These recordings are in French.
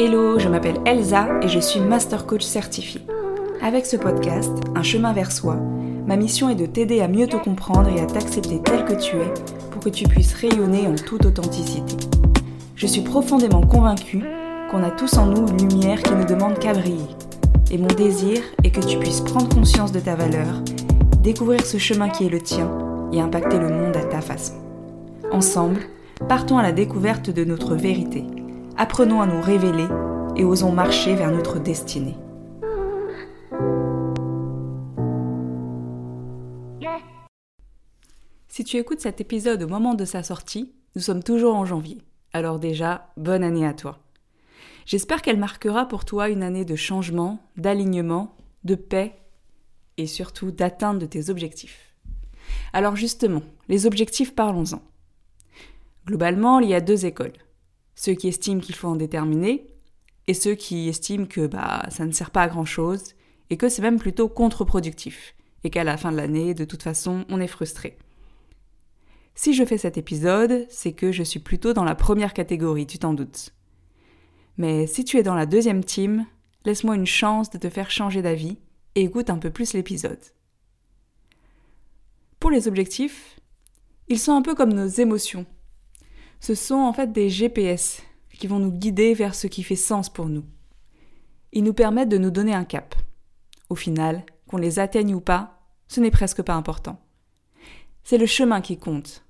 Hello, je m'appelle Elsa et je suis Master Coach certifié. Avec ce podcast, Un chemin vers soi, ma mission est de t'aider à mieux te comprendre et à t'accepter tel que tu es pour que tu puisses rayonner en toute authenticité. Je suis profondément convaincue qu'on a tous en nous une lumière qui ne demande qu'à briller. Et mon désir est que tu puisses prendre conscience de ta valeur, découvrir ce chemin qui est le tien et impacter le monde à ta façon. Ensemble, partons à la découverte de notre vérité. Apprenons à nous révéler et osons marcher vers notre destinée. Si tu écoutes cet épisode au moment de sa sortie, nous sommes toujours en janvier. Alors déjà, bonne année à toi. J'espère qu'elle marquera pour toi une année de changement, d'alignement, de paix et surtout d'atteinte de tes objectifs. Alors justement, les objectifs, parlons-en. Globalement, il y a deux écoles. Ceux qui estiment qu'il faut en déterminer et ceux qui estiment que bah, ça ne sert pas à grand-chose et que c'est même plutôt contre-productif et qu'à la fin de l'année, de toute façon, on est frustré. Si je fais cet épisode, c'est que je suis plutôt dans la première catégorie, tu t'en doutes. Mais si tu es dans la deuxième team, laisse-moi une chance de te faire changer d'avis et écoute un peu plus l'épisode. Pour les objectifs, ils sont un peu comme nos émotions ce sont en fait des GPS qui vont nous guider vers ce qui fait sens pour nous. Ils nous permettent de nous donner un cap. Au final, qu'on les atteigne ou pas, ce n'est presque pas important. C'est le chemin qui compte.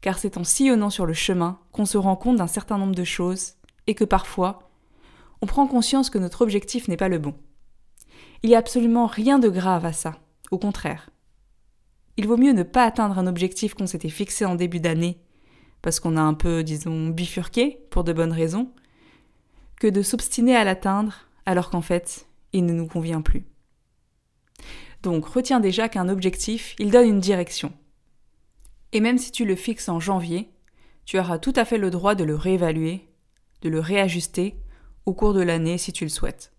Car c'est en sillonnant sur le chemin qu'on se rend compte d'un certain nombre de choses et que parfois, on prend conscience que notre objectif n'est pas le bon. Il n'y a absolument rien de grave à ça, au contraire. Il vaut mieux ne pas atteindre un objectif qu'on s'était fixé en début d'année parce qu'on a un peu, disons, bifurqué pour de bonnes raisons, que de s'obstiner à l'atteindre alors qu'en fait, il ne nous convient plus. Donc retiens déjà qu'un objectif, il donne une direction. Et même si tu le fixes en janvier, tu auras tout à fait le droit de le réévaluer, de le réajuster au cours de l'année si tu le souhaites.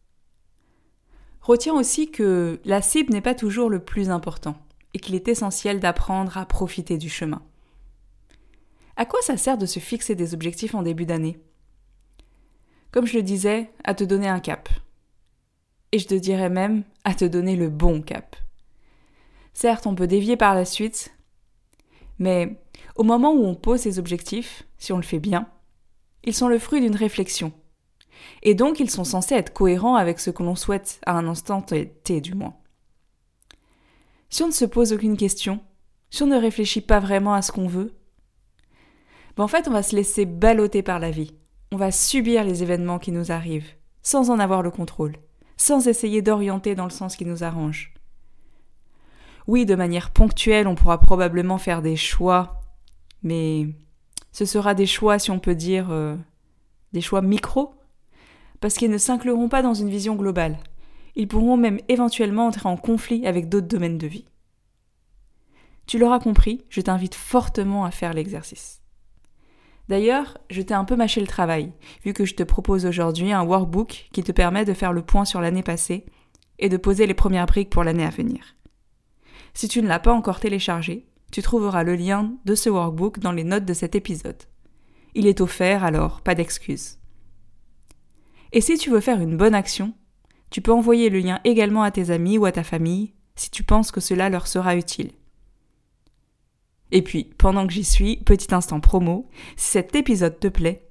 Retiens aussi que la cible n'est pas toujours le plus important et qu'il est essentiel d'apprendre à profiter du chemin. À quoi ça sert de se fixer des objectifs en début d'année? Comme je le disais, à te donner un cap. Et je te dirais même à te donner le bon cap. Certes, on peut dévier par la suite, mais au moment où on pose ses objectifs, si on le fait bien, ils sont le fruit d'une réflexion. Et donc ils sont censés être cohérents avec ce que l'on souhaite à un instant T du moins. Si on ne se pose aucune question, si on ne réfléchit pas vraiment à ce qu'on veut, ben, en fait, on va se laisser balloter par la vie. On va subir les événements qui nous arrivent, sans en avoir le contrôle, sans essayer d'orienter dans le sens qui nous arrange. Oui, de manière ponctuelle, on pourra probablement faire des choix, mais ce sera des choix, si on peut dire, euh, des choix micro, parce qu'ils ne s'incluront pas dans une vision globale. Ils pourront même éventuellement entrer en conflit avec d'autres domaines de vie. Tu l'auras compris, je t'invite fortement à faire l'exercice. D'ailleurs, je t'ai un peu mâché le travail, vu que je te propose aujourd'hui un workbook qui te permet de faire le point sur l'année passée et de poser les premières briques pour l'année à venir. Si tu ne l'as pas encore téléchargé, tu trouveras le lien de ce workbook dans les notes de cet épisode. Il est offert, alors pas d'excuses. Et si tu veux faire une bonne action, tu peux envoyer le lien également à tes amis ou à ta famille si tu penses que cela leur sera utile. Et puis, pendant que j'y suis, petit instant promo, si cet épisode te plaît,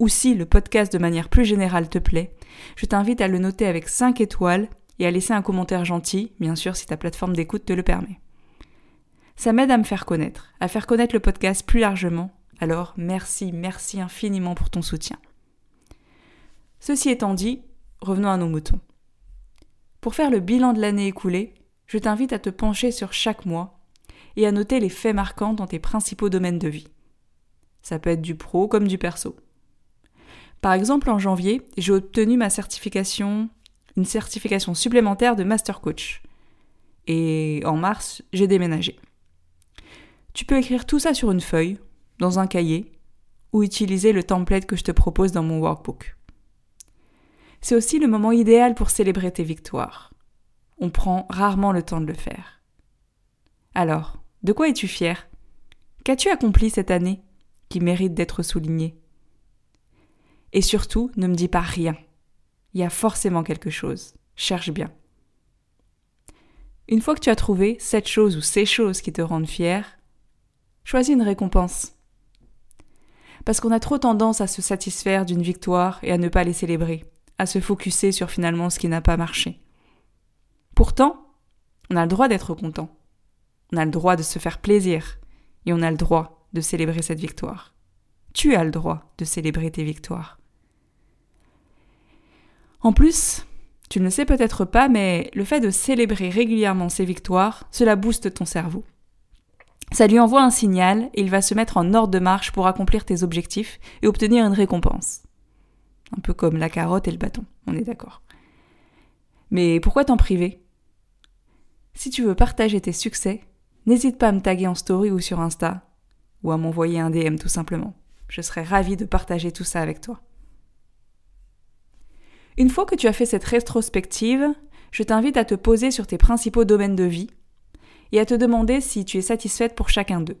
ou si le podcast de manière plus générale te plaît, je t'invite à le noter avec 5 étoiles et à laisser un commentaire gentil, bien sûr si ta plateforme d'écoute te le permet. Ça m'aide à me faire connaître, à faire connaître le podcast plus largement, alors merci, merci infiniment pour ton soutien. Ceci étant dit, revenons à nos moutons. Pour faire le bilan de l'année écoulée, je t'invite à te pencher sur chaque mois et à noter les faits marquants dans tes principaux domaines de vie. Ça peut être du pro comme du perso. Par exemple, en janvier, j'ai obtenu ma certification, une certification supplémentaire de Master Coach. Et en mars, j'ai déménagé. Tu peux écrire tout ça sur une feuille, dans un cahier, ou utiliser le template que je te propose dans mon workbook. C'est aussi le moment idéal pour célébrer tes victoires. On prend rarement le temps de le faire. Alors, de quoi es-tu fier? Qu'as-tu accompli cette année qui mérite d'être souligné Et surtout, ne me dis pas rien. Il y a forcément quelque chose. Cherche bien. Une fois que tu as trouvé cette chose ou ces choses qui te rendent fier, choisis une récompense. Parce qu'on a trop tendance à se satisfaire d'une victoire et à ne pas les célébrer, à se focuser sur finalement ce qui n'a pas marché. Pourtant, on a le droit d'être content. On a le droit de se faire plaisir. Et on a le droit de célébrer cette victoire. Tu as le droit de célébrer tes victoires. En plus, tu ne le sais peut-être pas, mais le fait de célébrer régulièrement ces victoires, cela booste ton cerveau. Ça lui envoie un signal et il va se mettre en ordre de marche pour accomplir tes objectifs et obtenir une récompense. Un peu comme la carotte et le bâton, on est d'accord. Mais pourquoi t'en priver? Si tu veux partager tes succès, n'hésite pas à me taguer en story ou sur Insta, ou à m'envoyer un DM tout simplement. Je serais ravie de partager tout ça avec toi. Une fois que tu as fait cette rétrospective, je t'invite à te poser sur tes principaux domaines de vie et à te demander si tu es satisfaite pour chacun d'eux.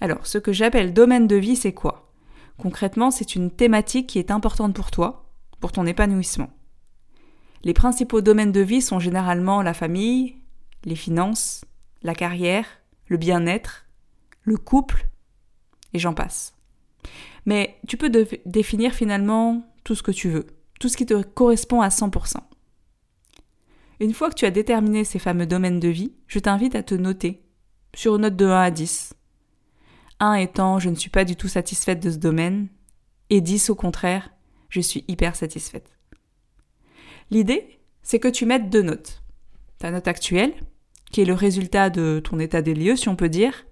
Alors, ce que j'appelle domaine de vie, c'est quoi? Concrètement, c'est une thématique qui est importante pour toi, pour ton épanouissement. Les principaux domaines de vie sont généralement la famille, les finances, la carrière, le bien-être, le couple, et j'en passe. Mais tu peux définir finalement tout ce que tu veux, tout ce qui te correspond à 100%. Une fois que tu as déterminé ces fameux domaines de vie, je t'invite à te noter sur une note de 1 à 10. 1 étant je ne suis pas du tout satisfaite de ce domaine, et 10 au contraire, je suis hyper satisfaite. L'idée, c'est que tu mettes deux notes. Ta note actuelle, qui est le résultat de ton état des lieux, si on peut dire,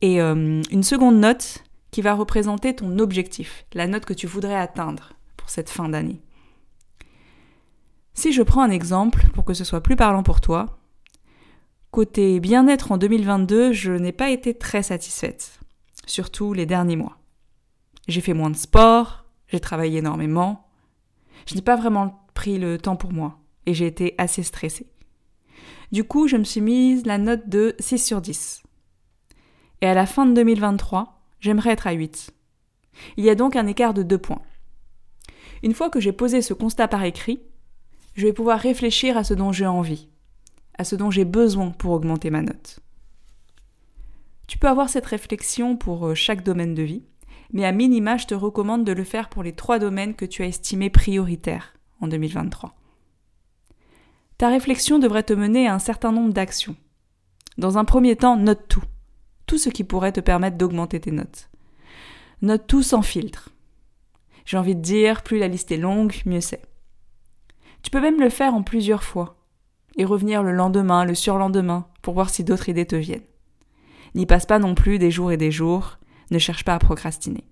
et euh, une seconde note qui va représenter ton objectif, la note que tu voudrais atteindre pour cette fin d'année. Si je prends un exemple pour que ce soit plus parlant pour toi, côté bien-être en 2022, je n'ai pas été très satisfaite, surtout les derniers mois. J'ai fait moins de sport, j'ai travaillé énormément, je n'ai pas vraiment pris le temps pour moi et j'ai été assez stressée. Du coup, je me suis mise la note de 6 sur 10. Et à la fin de 2023, j'aimerais être à 8. Il y a donc un écart de 2 points. Une fois que j'ai posé ce constat par écrit, je vais pouvoir réfléchir à ce dont j'ai envie, à ce dont j'ai besoin pour augmenter ma note. Tu peux avoir cette réflexion pour euh, chaque domaine de vie, mais à minima, je te recommande de le faire pour les trois domaines que tu as estimés prioritaires en 2023. Ta réflexion devrait te mener à un certain nombre d'actions. Dans un premier temps, note tout. Tout ce qui pourrait te permettre d'augmenter tes notes. Note tout sans filtre. J'ai envie de dire, plus la liste est longue, mieux c'est. Tu peux même le faire en plusieurs fois et revenir le lendemain, le surlendemain, pour voir si d'autres idées te viennent. N'y passe pas non plus des jours et des jours, ne cherche pas à procrastiner.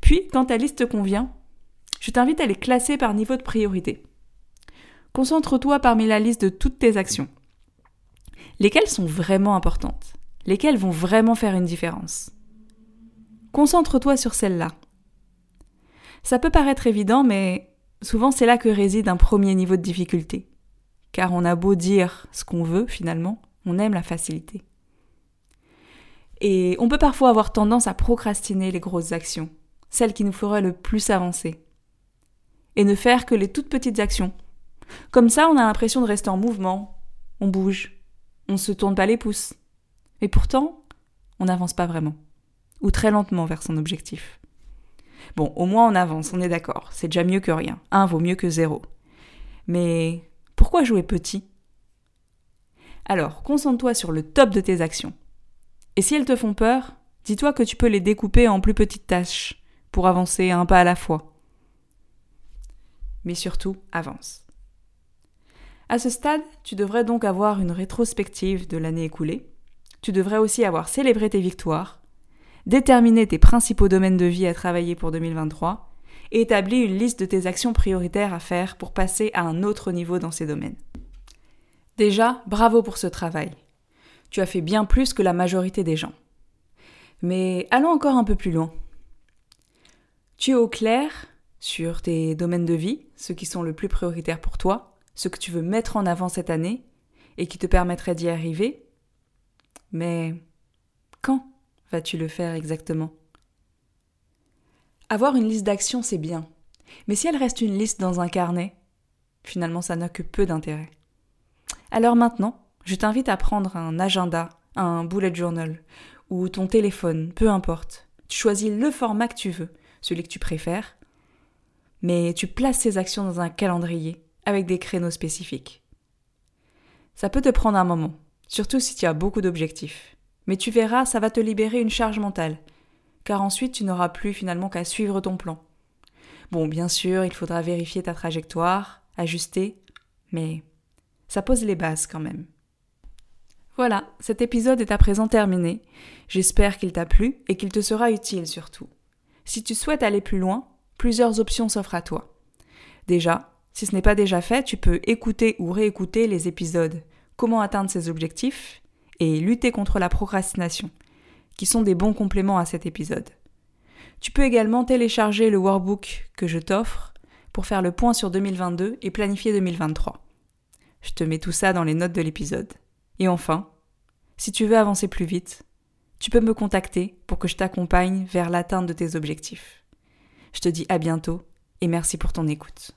Puis, quand ta liste te convient, je t'invite à les classer par niveau de priorité. Concentre-toi parmi la liste de toutes tes actions. Lesquelles sont vraiment importantes? Lesquelles vont vraiment faire une différence? Concentre-toi sur celles-là. Ça peut paraître évident, mais souvent c'est là que réside un premier niveau de difficulté. Car on a beau dire ce qu'on veut, finalement, on aime la facilité. Et on peut parfois avoir tendance à procrastiner les grosses actions, celles qui nous feraient le plus avancer. Et ne faire que les toutes petites actions, comme ça, on a l'impression de rester en mouvement, on bouge, on se tourne pas les pouces. Et pourtant, on n'avance pas vraiment, ou très lentement vers son objectif. Bon, au moins on avance, on est d'accord, c'est déjà mieux que rien. Un vaut mieux que zéro. Mais pourquoi jouer petit? Alors, concentre-toi sur le top de tes actions. Et si elles te font peur, dis-toi que tu peux les découper en plus petites tâches pour avancer un pas à la fois. Mais surtout, avance. À ce stade, tu devrais donc avoir une rétrospective de l'année écoulée. Tu devrais aussi avoir célébré tes victoires, déterminé tes principaux domaines de vie à travailler pour 2023 et établi une liste de tes actions prioritaires à faire pour passer à un autre niveau dans ces domaines. Déjà, bravo pour ce travail. Tu as fait bien plus que la majorité des gens. Mais allons encore un peu plus loin. Tu es au clair sur tes domaines de vie, ceux qui sont le plus prioritaires pour toi, ce que tu veux mettre en avant cette année et qui te permettrait d'y arriver. Mais quand vas-tu le faire exactement? Avoir une liste d'actions, c'est bien. Mais si elle reste une liste dans un carnet, finalement ça n'a que peu d'intérêt. Alors maintenant, je t'invite à prendre un agenda, un bullet journal, ou ton téléphone, peu importe. Tu choisis le format que tu veux, celui que tu préfères, mais tu places ces actions dans un calendrier avec des créneaux spécifiques. Ça peut te prendre un moment, surtout si tu as beaucoup d'objectifs. Mais tu verras, ça va te libérer une charge mentale, car ensuite tu n'auras plus finalement qu'à suivre ton plan. Bon, bien sûr, il faudra vérifier ta trajectoire, ajuster, mais ça pose les bases quand même. Voilà, cet épisode est à présent terminé. J'espère qu'il t'a plu et qu'il te sera utile surtout. Si tu souhaites aller plus loin, plusieurs options s'offrent à toi. Déjà, si ce n'est pas déjà fait, tu peux écouter ou réécouter les épisodes Comment atteindre ses objectifs et Lutter contre la procrastination, qui sont des bons compléments à cet épisode. Tu peux également télécharger le workbook que je t'offre pour faire le point sur 2022 et planifier 2023. Je te mets tout ça dans les notes de l'épisode. Et enfin, si tu veux avancer plus vite, tu peux me contacter pour que je t'accompagne vers l'atteinte de tes objectifs. Je te dis à bientôt et merci pour ton écoute.